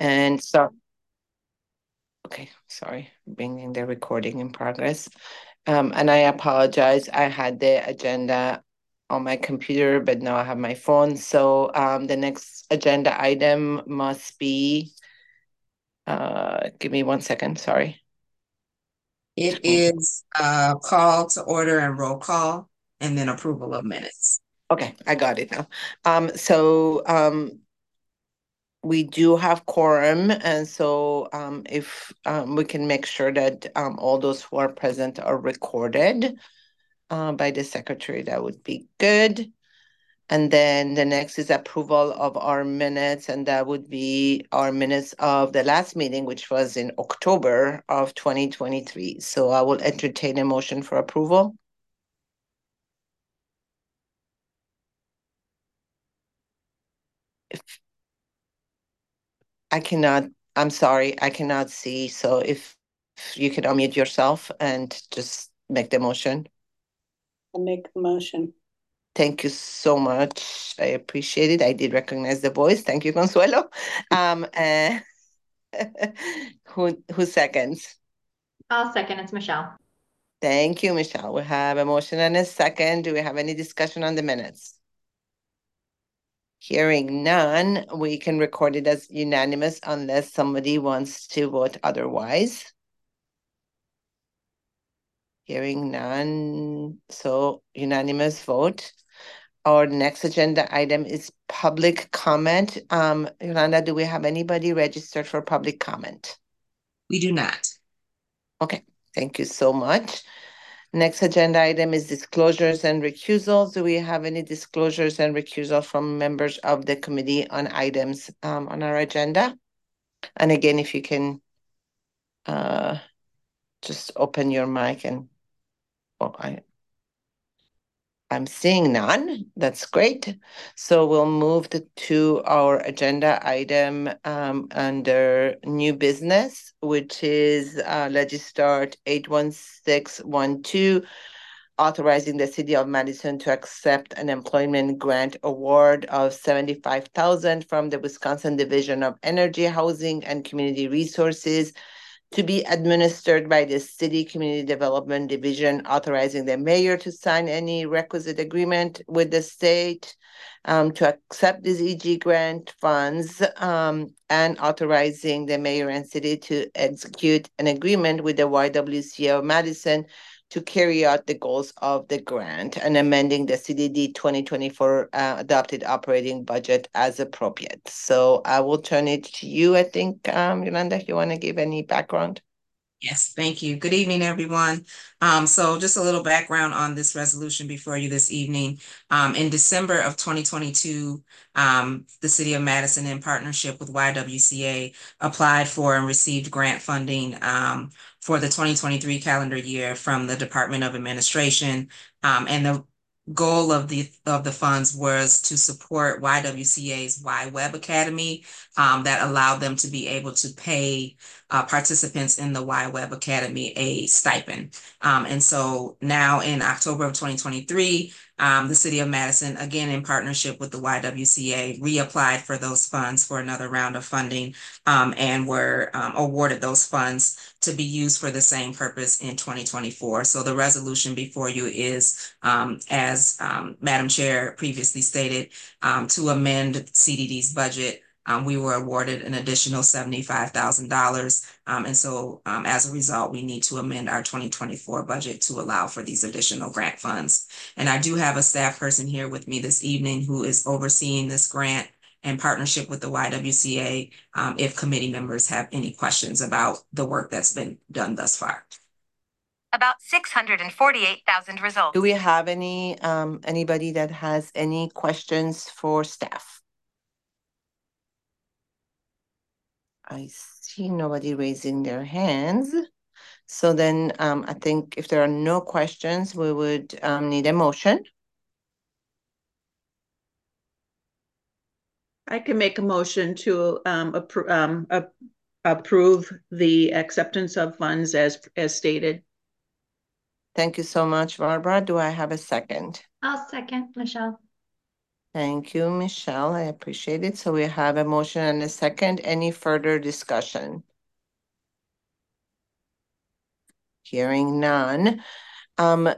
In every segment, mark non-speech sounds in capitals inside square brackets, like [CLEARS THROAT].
And so, okay, sorry, bringing the recording in progress. Um, and I apologize, I had the agenda on my computer, but now I have my phone. So um, the next agenda item must be, uh, give me one second, sorry. It is a call to order and roll call, and then approval of minutes. Okay, I got it now. Um, so um, we do have quorum, and so um, if um, we can make sure that um, all those who are present are recorded uh, by the secretary, that would be good. And then the next is approval of our minutes, and that would be our minutes of the last meeting, which was in October of 2023. So I will entertain a motion for approval. If I cannot, I'm sorry, I cannot see. So if, if you can unmute yourself and just make the motion. I'll make the motion. Thank you so much. I appreciate it. I did recognize the voice. Thank you, Consuelo. [LAUGHS] Um, uh, [LAUGHS] who who seconds? I'll second. It's Michelle. Thank you, Michelle. We have a motion and a second. Do we have any discussion on the minutes? Hearing none, we can record it as unanimous unless somebody wants to vote otherwise. Hearing none, so unanimous vote. Our next agenda item is public comment. Um, Yolanda, do we have anybody registered for public comment? We do not. Okay, thank you so much. Next agenda item is disclosures and recusals. Do we have any disclosures and recusals from members of the committee on items um, on our agenda? And again, if you can uh, just open your mic and, oh, I, I'm seeing none. That's great. So we'll move to, our agenda item um, under new business, which is uh, Legistar 81612, authorizing the City of Madison to accept an employment grant award of 75000 from the Wisconsin Division of Energy, Housing, and Community Resources to be administered by the City Community Development Division, authorizing the mayor to sign any requisite agreement with the state um, to accept these EG grant funds um, and authorizing the mayor and city to execute an agreement with the YWCA of Madison to carry out the goals of the grant and amending the CDD 2024 uh, adopted operating budget as appropriate. So I will turn it to you. I think, um, Yolanda, if you want to give any background. Yes, thank you. Good evening, everyone. Um, so just a little background on this resolution before you this evening. Um, in December of 2022, um, the City of Madison, in partnership with YWCA, applied for and received grant funding um, for the 2023 calendar year from the Department of Administration. Um, and the goal of the of the funds was to support YWCA's Y Web Academy um, that allowed them to be able to pay uh, participants in the Y Web Academy a stipend. Um, and so now in October of 2023, um, the City of Madison, again in partnership with the YWCA, reapplied for those funds for another round of funding um, and were um, awarded those funds to be used for the same purpose in 2024. So the resolution before you is, um, as um, Madam Chair previously stated, um, to amend CDD's budget um, we were awarded an additional $75,000. Um, and so um, as a result, we need to amend our 2024 budget to allow for these additional grant funds. And I do have a staff person here with me this evening who is overseeing this grant in partnership with the YWCA um, if committee members have any questions about the work that's been done thus far. About 648,000 results. Do we have any um, anybody that has any questions for staff? I see nobody raising their hands. So then um, I think if there are no questions, we would um, need a motion. I can make a motion to um, appro um, approve the acceptance of funds as as stated. Thank you so much, Barbara. Do I have a second? I'll second, Michelle. Thank you, Michelle. I appreciate it. So we have a motion and a second. Any further discussion? Hearing none. Um,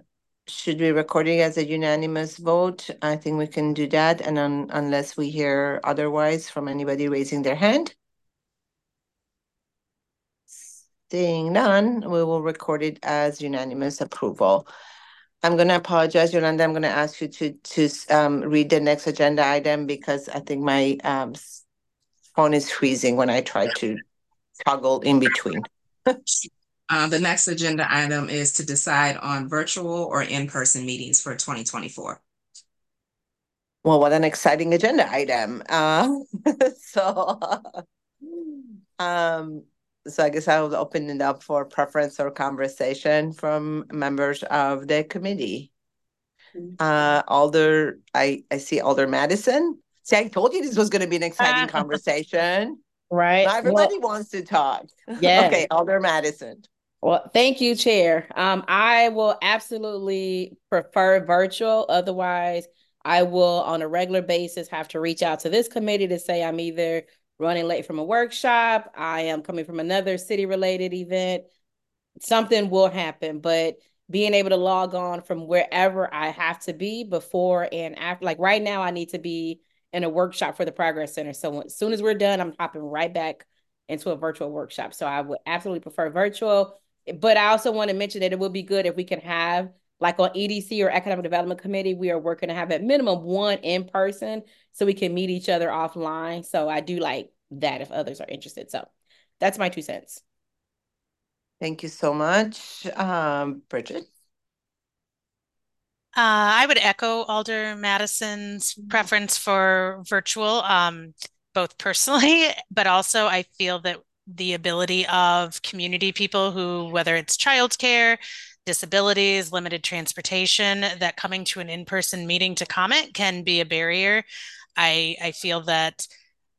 should we record it as a unanimous vote? I think we can do that, and un unless we hear otherwise from anybody raising their hand. Seeing none, we will record it as unanimous approval. I'm gonna apologize, Yolanda. I'm gonna ask you to to um read the next agenda item because I think my um phone is freezing when I try to toggle in between. [LAUGHS] Uh, the next agenda item is to decide on virtual or in-person meetings for twenty twenty-four. Well, what an exciting agenda item. Uh, [LAUGHS] so, [LAUGHS] um, so I guess I'll open it up for preference or conversation from members of the committee. Uh, Alder, I, I see Alder Madison. See, I told you this was gonna be an exciting [LAUGHS] conversation. Right. Not everybody wants to talk. [LAUGHS] Yeah. Okay, Alder Madison. Well, thank you, Chair. Um, I will absolutely prefer virtual. Otherwise, I will, on a regular basis, have to reach out to this committee to say I'm either running late from a workshop, I am coming from another city-related event. Something will happen, but being able to log on from wherever I have to be before and after, like right now, I need to be in a workshop for the Progress Center. So as soon as we're done, I'm hopping right back into a virtual workshop. So I would absolutely prefer virtual. But I also want to mention that it would be good if we can have, like on EDC or Economic Development Committee, we are working to have at minimum one in person so we can meet each other offline. So I do like that if others are interested. So that's my two cents. Thank you so much. Um, Bridget? Uh, I would echo Alder Madison's preference for virtual, um, both personally, [LAUGHS] but also I feel that the ability of community people who, whether it's childcare, disabilities, limited transportation, that coming to an in-person meeting to comment can be a barrier. I, I feel that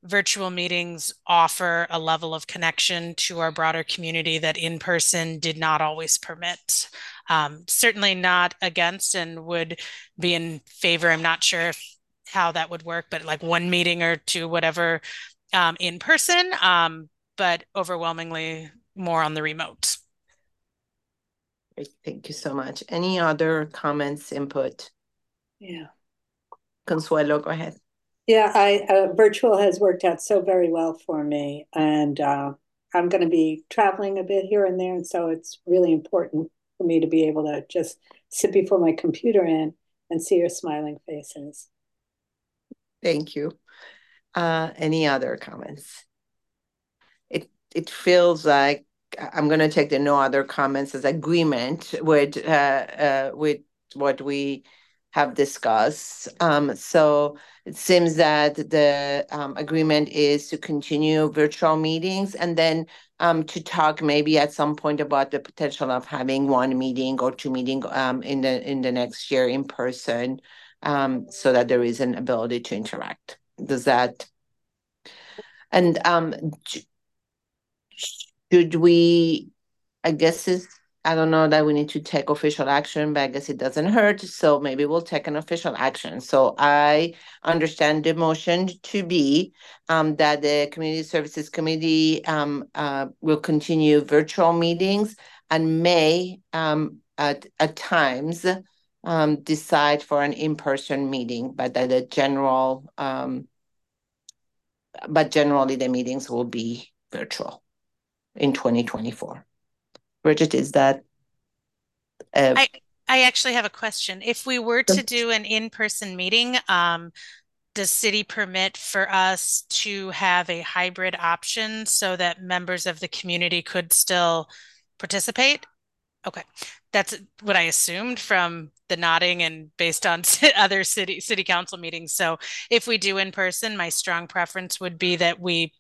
virtual meetings offer a level of connection to our broader community that in-person did not always permit. Um, certainly not against and would be in favor. I'm not sure if, how that would work, but like one meeting or two, whatever, um, in person. Um, but overwhelmingly more on the remote. Great, Thank you so much. Any other comments, input? Yeah, Consuelo, go ahead. yeah, I, uh, virtual has worked out so very well for me. And, uh, I'm gonna be traveling a bit here and there, and so it's really important for me to be able to just sit before my computer and, and see your smiling faces. Thank you. Uh, any other comments? It, it feels like I'm gonna take the no other comments as agreement with, uh, uh, with what we have discussed. Um, so it seems that the, um, agreement is to continue virtual meetings and then um, to talk maybe at some point about the potential of having one meeting or two meeting, um, in the, in the next year in person, um, so that there is an ability to interact. Does that? And, um, should we, I guess is, I don't know that we need to take official action, but I guess it doesn't hurt, so maybe we'll take an official action. So I understand the motion to be um that the Community Services Committee um uh will continue virtual meetings and may um at at times um decide for an in-person meeting, but that the general um but generally the meetings will be virtual in twenty twenty-four. Bridget, is that? uh, I I actually have a question. If we were to do an in-person meeting, um, does city permit for us to have a hybrid option so that members of the community could still participate? Okay, that's what I assumed from the nodding and based on [LAUGHS] other city city council meetings. So if we do in person, my strong preference would be that we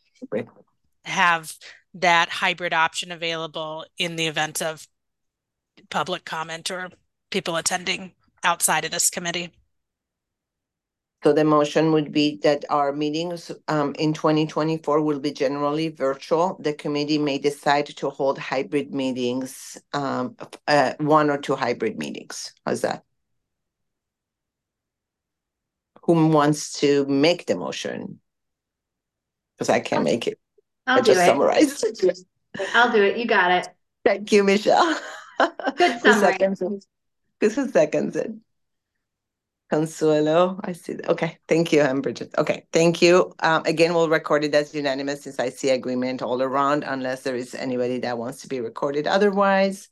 have that hybrid option available in the event of public comment or people attending outside of this committee. So the motion would be that our meetings um in twenty twenty-four will be generally virtual. The committee may decide to hold hybrid meetings, um, uh, one or two hybrid meetings. How's that? who wants to make the motion? Because I can't make it. I I'll do just it. summarized. I'll do it. You got it. Thank you, Michelle. Good [LAUGHS] summary. seconds it? Seconds it? Consuelo, I see. that. Okay, thank you, I'm Bridget. Okay, thank you. Um, again, we'll record it as unanimous since I see agreement all around unless there is anybody that wants to be recorded otherwise.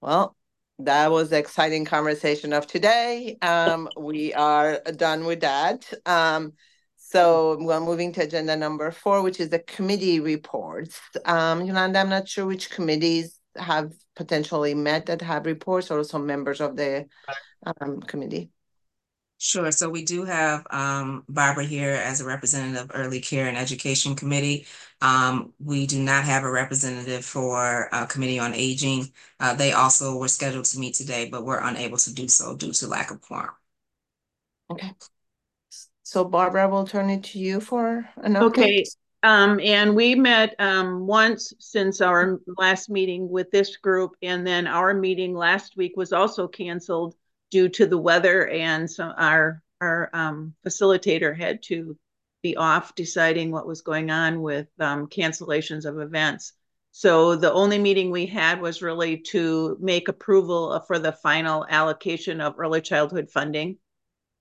Well, that was the exciting conversation of today. Um, we are done with that. Um, so we're moving to agenda number four, which is the committee reports. Um, Yolanda, I'm not sure which committees have potentially met that have reports or some members of the um, committee. Sure. So we do have um, Barbara here as a representative of Early Care and Education Committee. Um, we do not have a representative for uh, Committee on Aging. Uh, they also were scheduled to meet today, but were unable to do so due to lack of quorum. Okay. So Barbara, we'll turn it to you for an update. Okay, um, and we met, um, once since our last meeting with this group, and then our meeting last week was also canceled due to the weather and some, our, our, um, facilitator had to be off deciding what was going on with, um, cancellations of events. So the only meeting we had was really to make approval for the final allocation of early childhood funding.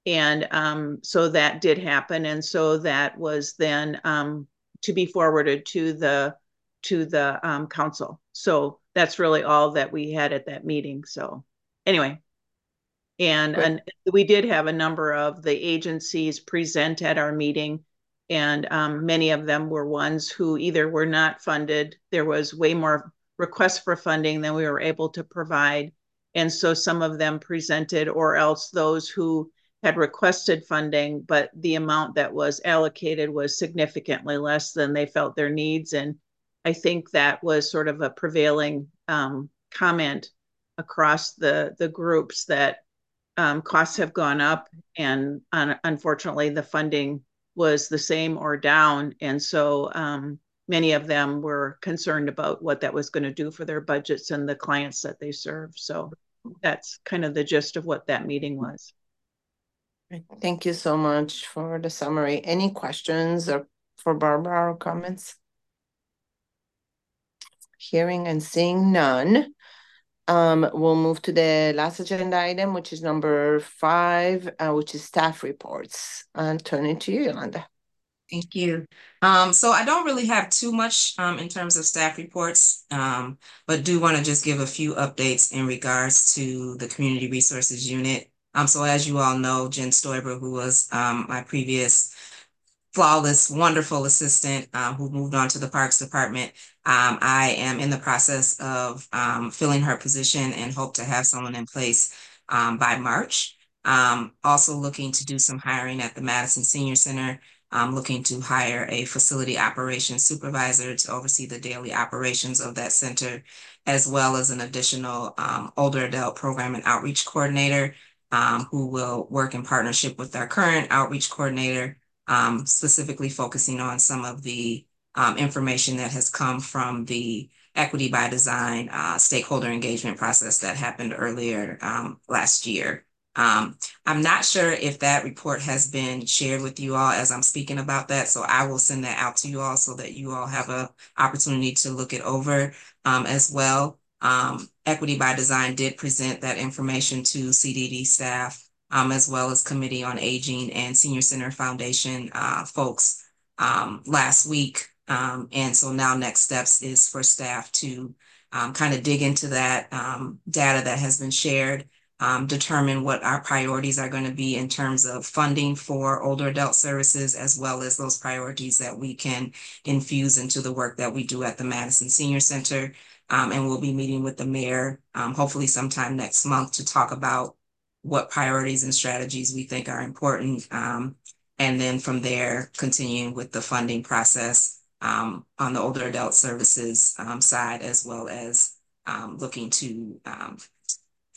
And um, so that did happen. And so that was then um, to be forwarded to the to the um, council. So that's really all that we had at that meeting. So anyway, and, and we did have a number of the agencies present at our meeting. And um, many of them were ones who either were not funded. There was way more requests for funding than we were able to provide. And so some of them presented, or else those who had requested funding, but the amount that was allocated was significantly less than they felt their needs. And I think that was sort of a prevailing um, comment across the the groups that um, costs have gone up, and un- unfortunately, the funding was the same or down. And so um, many of them were concerned about what that was going to do for their budgets and the clients that they serve. So that's kind of the gist of what that meeting was. Thank you so much for the summary. Any questions or for Barbara or comments? Hearing and seeing none. Um, we'll move to the last agenda item, which is number five, uh, which is staff reports. And turn it to you, Yolanda. Thank you. Um, so I don't really have too much um, in terms of staff reports, um, but do want to just give a few updates in regards to the Community Resources Unit. Um, so as you all know, Jen Stoiber, who was um, my previous flawless, wonderful assistant uh, who moved on to the Parks Department, um, I am in the process of um, filling her position and hope to have someone in place um, by March. Um, also looking to do some hiring at the Madison Senior Center. I'm looking to hire a facility operations supervisor to oversee the daily operations of that center, as well as an additional um, older adult program and outreach coordinator um, who will work in partnership with our current outreach coordinator, um, specifically focusing on some of the um, information that has come from the Equity by Design uh, stakeholder engagement process that happened earlier um, last year. Um, I'm not sure if that report has been shared with you all as I'm speaking about that, so I will send that out to you all so that you all have an opportunity to look it over um, as well. Um, Equity by Design did present that information to CDD staff um, as well as Committee on Aging and Senior Center Foundation uh, folks um, last week. Um, and so now next steps is for staff to um, kind of dig into that um, data that has been shared, um, determine what our priorities are going to be in terms of funding for older adult services, as well as those priorities that we can infuse into the work that we do at the Madison Senior Center. Um, and we'll be meeting with the mayor, um, hopefully sometime next month to talk about what priorities and strategies we think are important. Um, and then from there, continuing with the funding process um, on the older adult services um, side, as well as looking to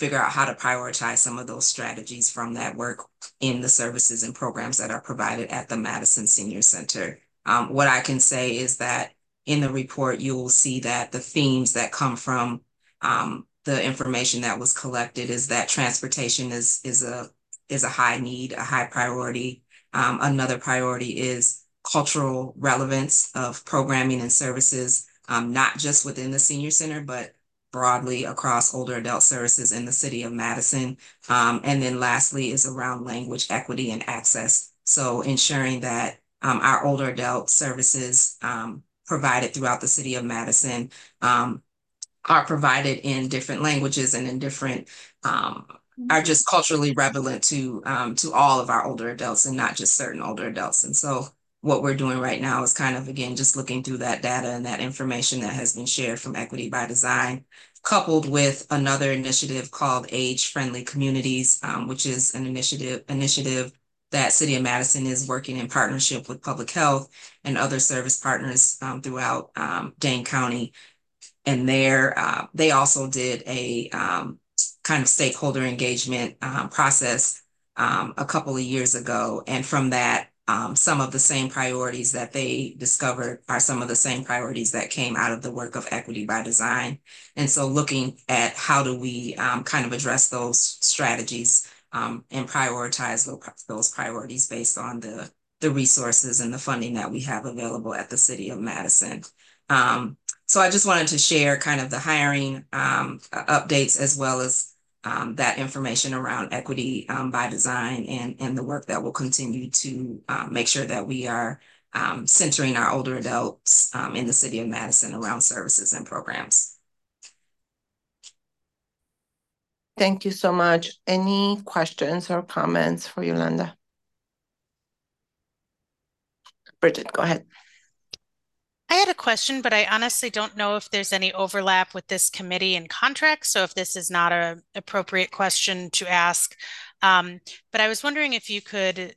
figure out how to prioritize some of those strategies from that work in the services and programs that are provided at the Madison Senior Center. Um, what I can say is that in the report, you will see that the themes that come from um, the information that was collected is that transportation is is a is a high need, a high priority. Um, another priority is cultural relevance of programming and services, um, not just within the senior center, but broadly across older adult services in the city of Madison. Um, and then lastly is around language equity and access. So ensuring that um, our older adult services um, provided throughout the city of Madison um, are provided in different languages and in different um, are just culturally relevant to um, to all of our older adults and not just certain older adults. And so what we're doing right now is kind of, again, just looking through that data and that information that has been shared from Equity by Design, coupled with another initiative called Age Friendly Communities, um, which is an initiative initiative that City of Madison is working in partnership with public health and other service partners um, throughout um, Dane County. And there, uh, they also did a um, kind of stakeholder engagement um, process um, a couple of years ago. And from that, um, some of the same priorities that they discovered are some of the same priorities that came out of the work of equity by design. And so looking at how do we um, kind of address those strategies um, and prioritize those priorities based on the, the resources and the funding that we have available at the city of Madison. Um, so I just wanted to share kind of the hiring um, updates as well as um, that information around equity um, by design and, and the work that will continue to um, make sure that we are um, centering our older adults um, in the city of Madison around services and programs. Thank you so much. Any questions or comments for Yolanda? Bridget, go ahead. Question, but I honestly don't know if there's any overlap with this committee and contract. So if this is not an appropriate question to ask, um, but I was wondering if you could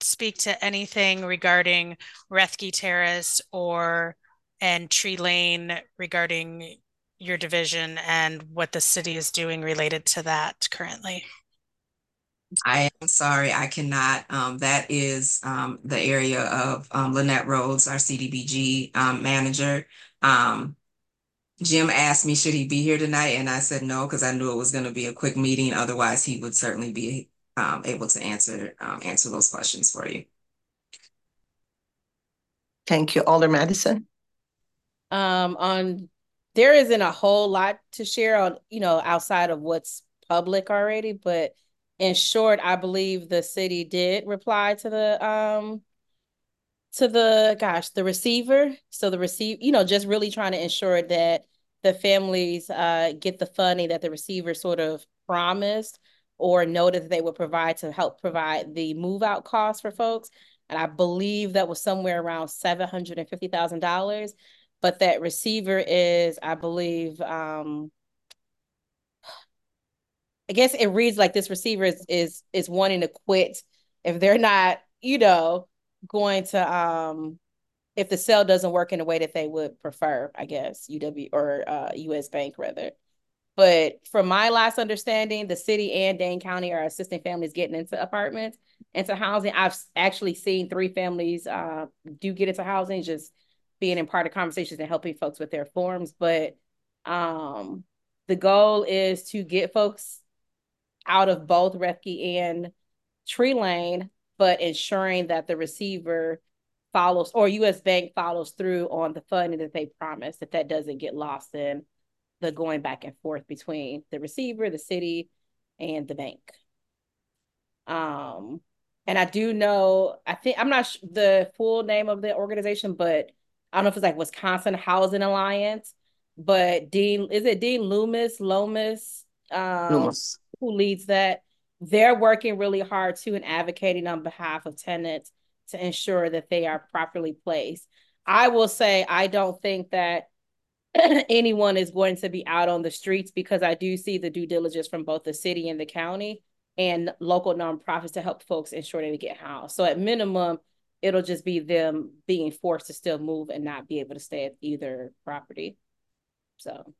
speak to anything regarding Rethke Terrace or and Tree Lane regarding your division and what the city is doing related to that currently. I am sorry, I cannot. Um, that is um, the area of um, Linette Rhodes, our CDBG um, manager. Um, Jim asked me, should he be here tonight? And I said no, because I knew it was going to be a quick meeting. Otherwise, he would certainly be um, able to answer answer those questions for you. Thank you. Alder Madison. Um, on there isn't a whole lot to share on, you know, outside of what's public already, but in short, I believe the city did reply to the um to the gosh, the receiver. So the receive, you know, just really trying to ensure that the families uh get the funding that the receiver sort of promised or noted that they would provide to help provide the move out costs for folks. And I believe that was somewhere around seven hundred and fifty thousand dollars. But that receiver is, I believe, um, I guess it reads like this receiver is is is wanting to quit if they're not, you know, going to um if the sale doesn't work in a way that they would prefer, I guess, UW or uh, US Bank rather. But from my last understanding, the city and Dane County are assisting families getting into apartments, into housing. I've actually seen three families uh, do get into housing, just being in part of conversations and helping folks with their forms. But um, the goal is to get folks out of both Rethke and Tree Lane, but ensuring that the receiver follows or US Bank follows through on the funding that they promised, that that doesn't get lost in the going back and forth between the receiver, the city, and the bank. Um, and I do know, I think I'm not the full name of the organization, but I don't know if it's like Wisconsin Housing Alliance, but Dean, is it Dean Loomis, Lomas? Um, Loomis who leads that, they're working really hard too and advocating on behalf of tenants to ensure that they are properly placed. I will say, I don't think that [CLEARS THROAT] anyone is going to be out on the streets because I do see the due diligence from both the city and the county and local nonprofits to help folks ensure they get housed. So at minimum, it'll just be them being forced to still move and not be able to stay at either property. So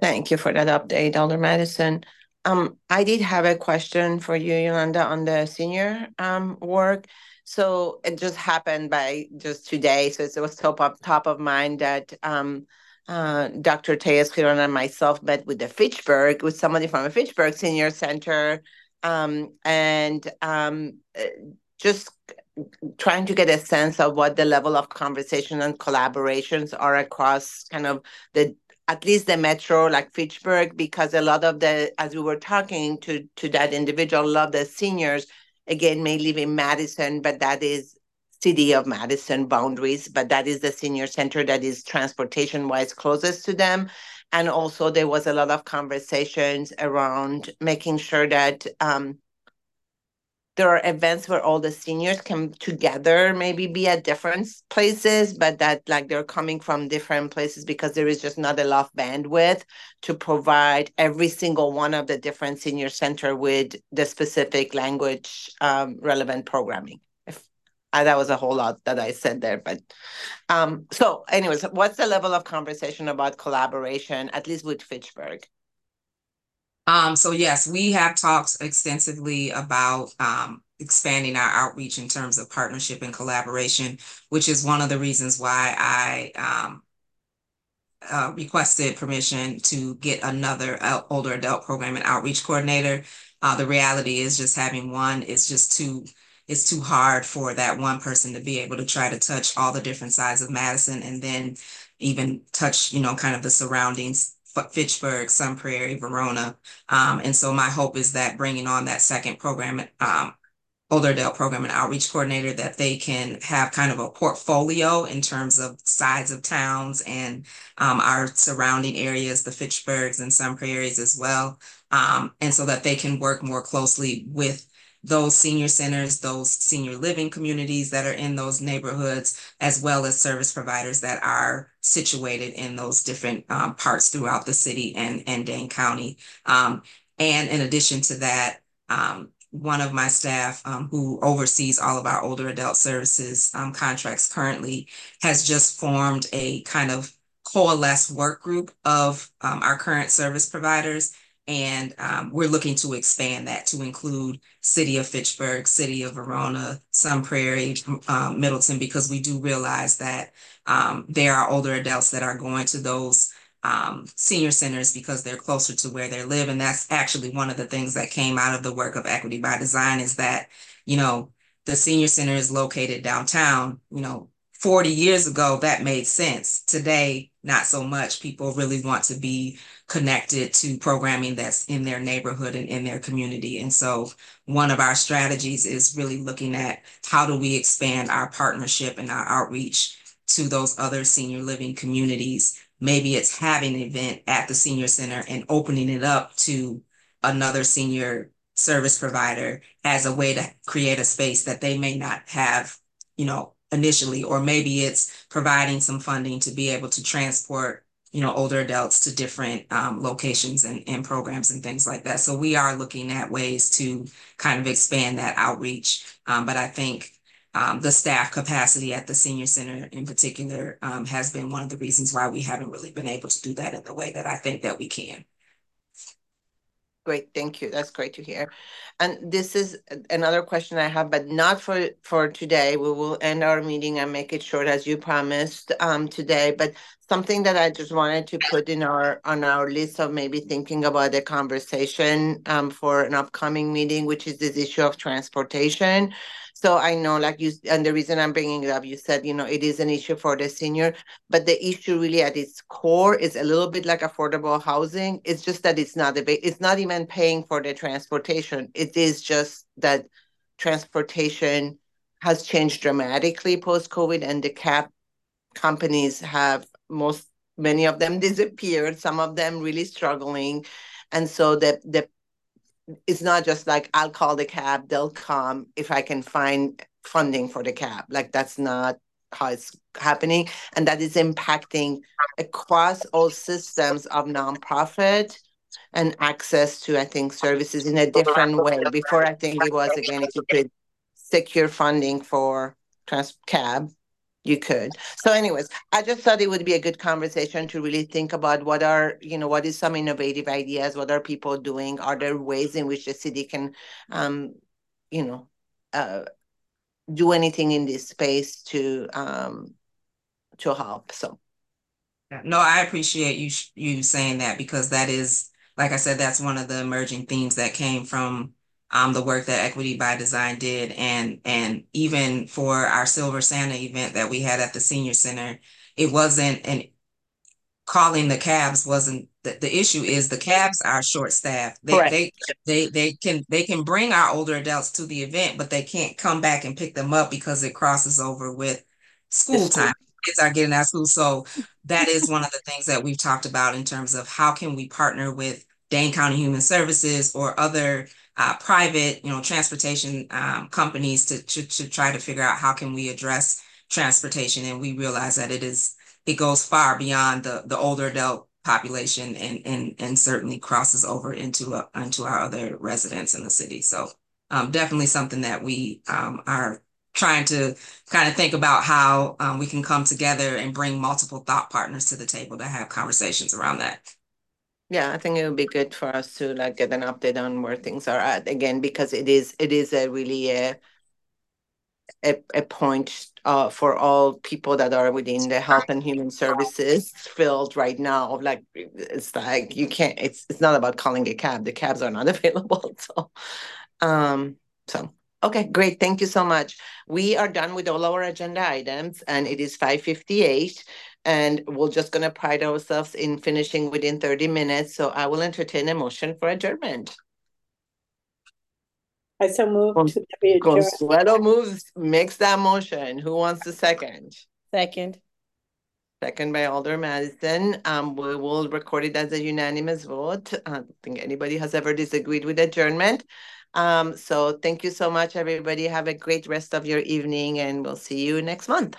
Thank you for that update, Alder Madison. Um, I did have a question for you, Yolanda, on the senior um work. So it just happened by just today. So it was top of top of mind that um uh, Dr. Tejas Giron and myself met with the Fitchburg, with somebody from the Fitchburg Senior Center, um, and um, uh, just trying to get a sense of what the level of conversation and collaborations are across kind of the at least the metro like Fitchburg, because a lot of the as we were talking to to that individual, a lot of the seniors again may live in Madison, but that is city of Madison boundaries, but that is the senior center that is transportation wise closest to them. And also there was a lot of conversations around making sure that um, there are events where all the seniors come together, maybe be at different places, but that like they're coming from different places because there is just not enough bandwidth to provide every single one of the different senior center with the specific language um, relevant programming. If uh, that was a whole lot that I said there, but um, so anyways, what's the level of conversation about collaboration, at least with Fitchburg? Um, so yes, we have talked extensively about um, expanding our outreach in terms of partnership and collaboration, which is one of the reasons why I um, uh, requested permission to get another older adult program and outreach coordinator. Uh, the reality is just having one is just too it's too hard for that one person to be able to try to touch all the different sides of Madison and then even touch, you know, kind of the surroundings Fitchburg, Sun Prairie, Verona. Um, and so my hope is that bringing on that second program, um, older adult program and outreach coordinator, that they can have kind of a portfolio in terms of sides of towns and um, our surrounding areas, the Fitchburgs and Sun Prairies as well. Um, and so that they can work more closely with those senior centers, those senior living communities that are in those neighborhoods, as well as service providers that are situated in those different um, parts throughout the city and, and Dane County. Um, and in addition to that, um, one of my staff um, who oversees all of our older adult services um, contracts currently has just formed a kind of coalesce work group of um, our current service providers and um, we're looking to expand that to include City of Fitchburg, City of Verona, Sun Prairie, um, Middleton, because we do realize that um, there are older adults that are going to those um, senior centers because they're closer to where they live. And that's actually one of the things that came out of the work of Equity by Design is that, you know, the senior center is located downtown, you know, 40 years ago, that made sense. Today, not so much. People really want to be connected to programming that's in their neighborhood and in their community. And so one of our strategies is really looking at how do we expand our partnership and our outreach to those other senior living communities. Maybe it's having an event at the senior center and opening it up to another senior service provider as a way to create a space that they may not have, you know, initially, or maybe it's providing some funding to be able to transport you know, older adults to different um, locations and, and programs and things like that. So we are looking at ways to kind of expand that outreach. Um, but I think um, the staff capacity at the senior center in particular um, has been one of the reasons why we haven't really been able to do that in the way that I think that we can. Great, thank you. That's great to hear. And this is another question I have, but not for for today. We will end our meeting and make it short as you promised um, today. But something that I just wanted to put in our on our list of maybe thinking about a conversation um, for an upcoming meeting, which is this issue of transportation. So I know, like you, and the reason I'm bringing it up, you said, you know, it is an issue for the senior, but the issue really at its core is a little bit like affordable housing. It's just that it's not a, it's not even paying for the transportation. It is just that transportation has changed dramatically post COVID, and the cab companies have most many of them disappeared. Some of them really struggling, and so the the it's not just like I'll call the cab, they'll come if I can find funding for the cab. Like that's not how it's happening. And that is impacting across all systems of nonprofit and access to, I think, services in a different way. Before, I think it was, again, if you could secure funding for trans cab, you could. So anyways, I just thought it would be a good conversation to really think about what are, you know, what is some innovative ideas? What are people doing? Are there ways in which the city can, um, you know, uh, do anything in this space to um, to help? So No, I appreciate you you saying that because that is, like I said, that's one of the emerging themes that came from um the work that Equity by Design did and and even for our Silver Santa event that we had at the senior center, it wasn't an calling the cabs wasn't the, the issue is the cabs are short staffed. They, Correct. they they they can they can bring our older adults to the event, but they can't come back and pick them up because it crosses over with school school. time. Kids are getting out of school. So that is one of the things that we've talked about in terms of how can we partner with Dane County Human Services or other uh, private, you know, transportation um, companies to, to to try to figure out how can we address transportation. And we realize that it is it goes far beyond the the older adult population and and and certainly crosses over into uh, into our other residents in the city. So um, definitely something that we um, are trying to kind of think about how um, we can come together and bring multiple thought partners to the table to have conversations around that. Yeah, I think it would be good for us to like get an update on where things are at again, because it is, it is a really a a, a point uh for all people that are within the health and human services field right now. Like it's like you can't, it's it's not about calling a cab. The cabs are not [LAUGHS] available. So um so okay, great. Thank you so much. We are done with all our agenda items and it is 5:58 and we're just gonna pride ourselves in finishing within 30 minutes. So I will entertain a motion for adjournment. I so move Con- to be adjourned. Consuelo moves, makes that motion. Who wants the second? Second. Second by Alder Madison. Um, we will record it as a unanimous vote. I don't think anybody has ever disagreed with adjournment. Um, so thank you so much, everybody. Have a great rest of your evening and we'll see you next month.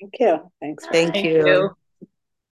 Thank you. Thanks. for- Thank Thank you. you.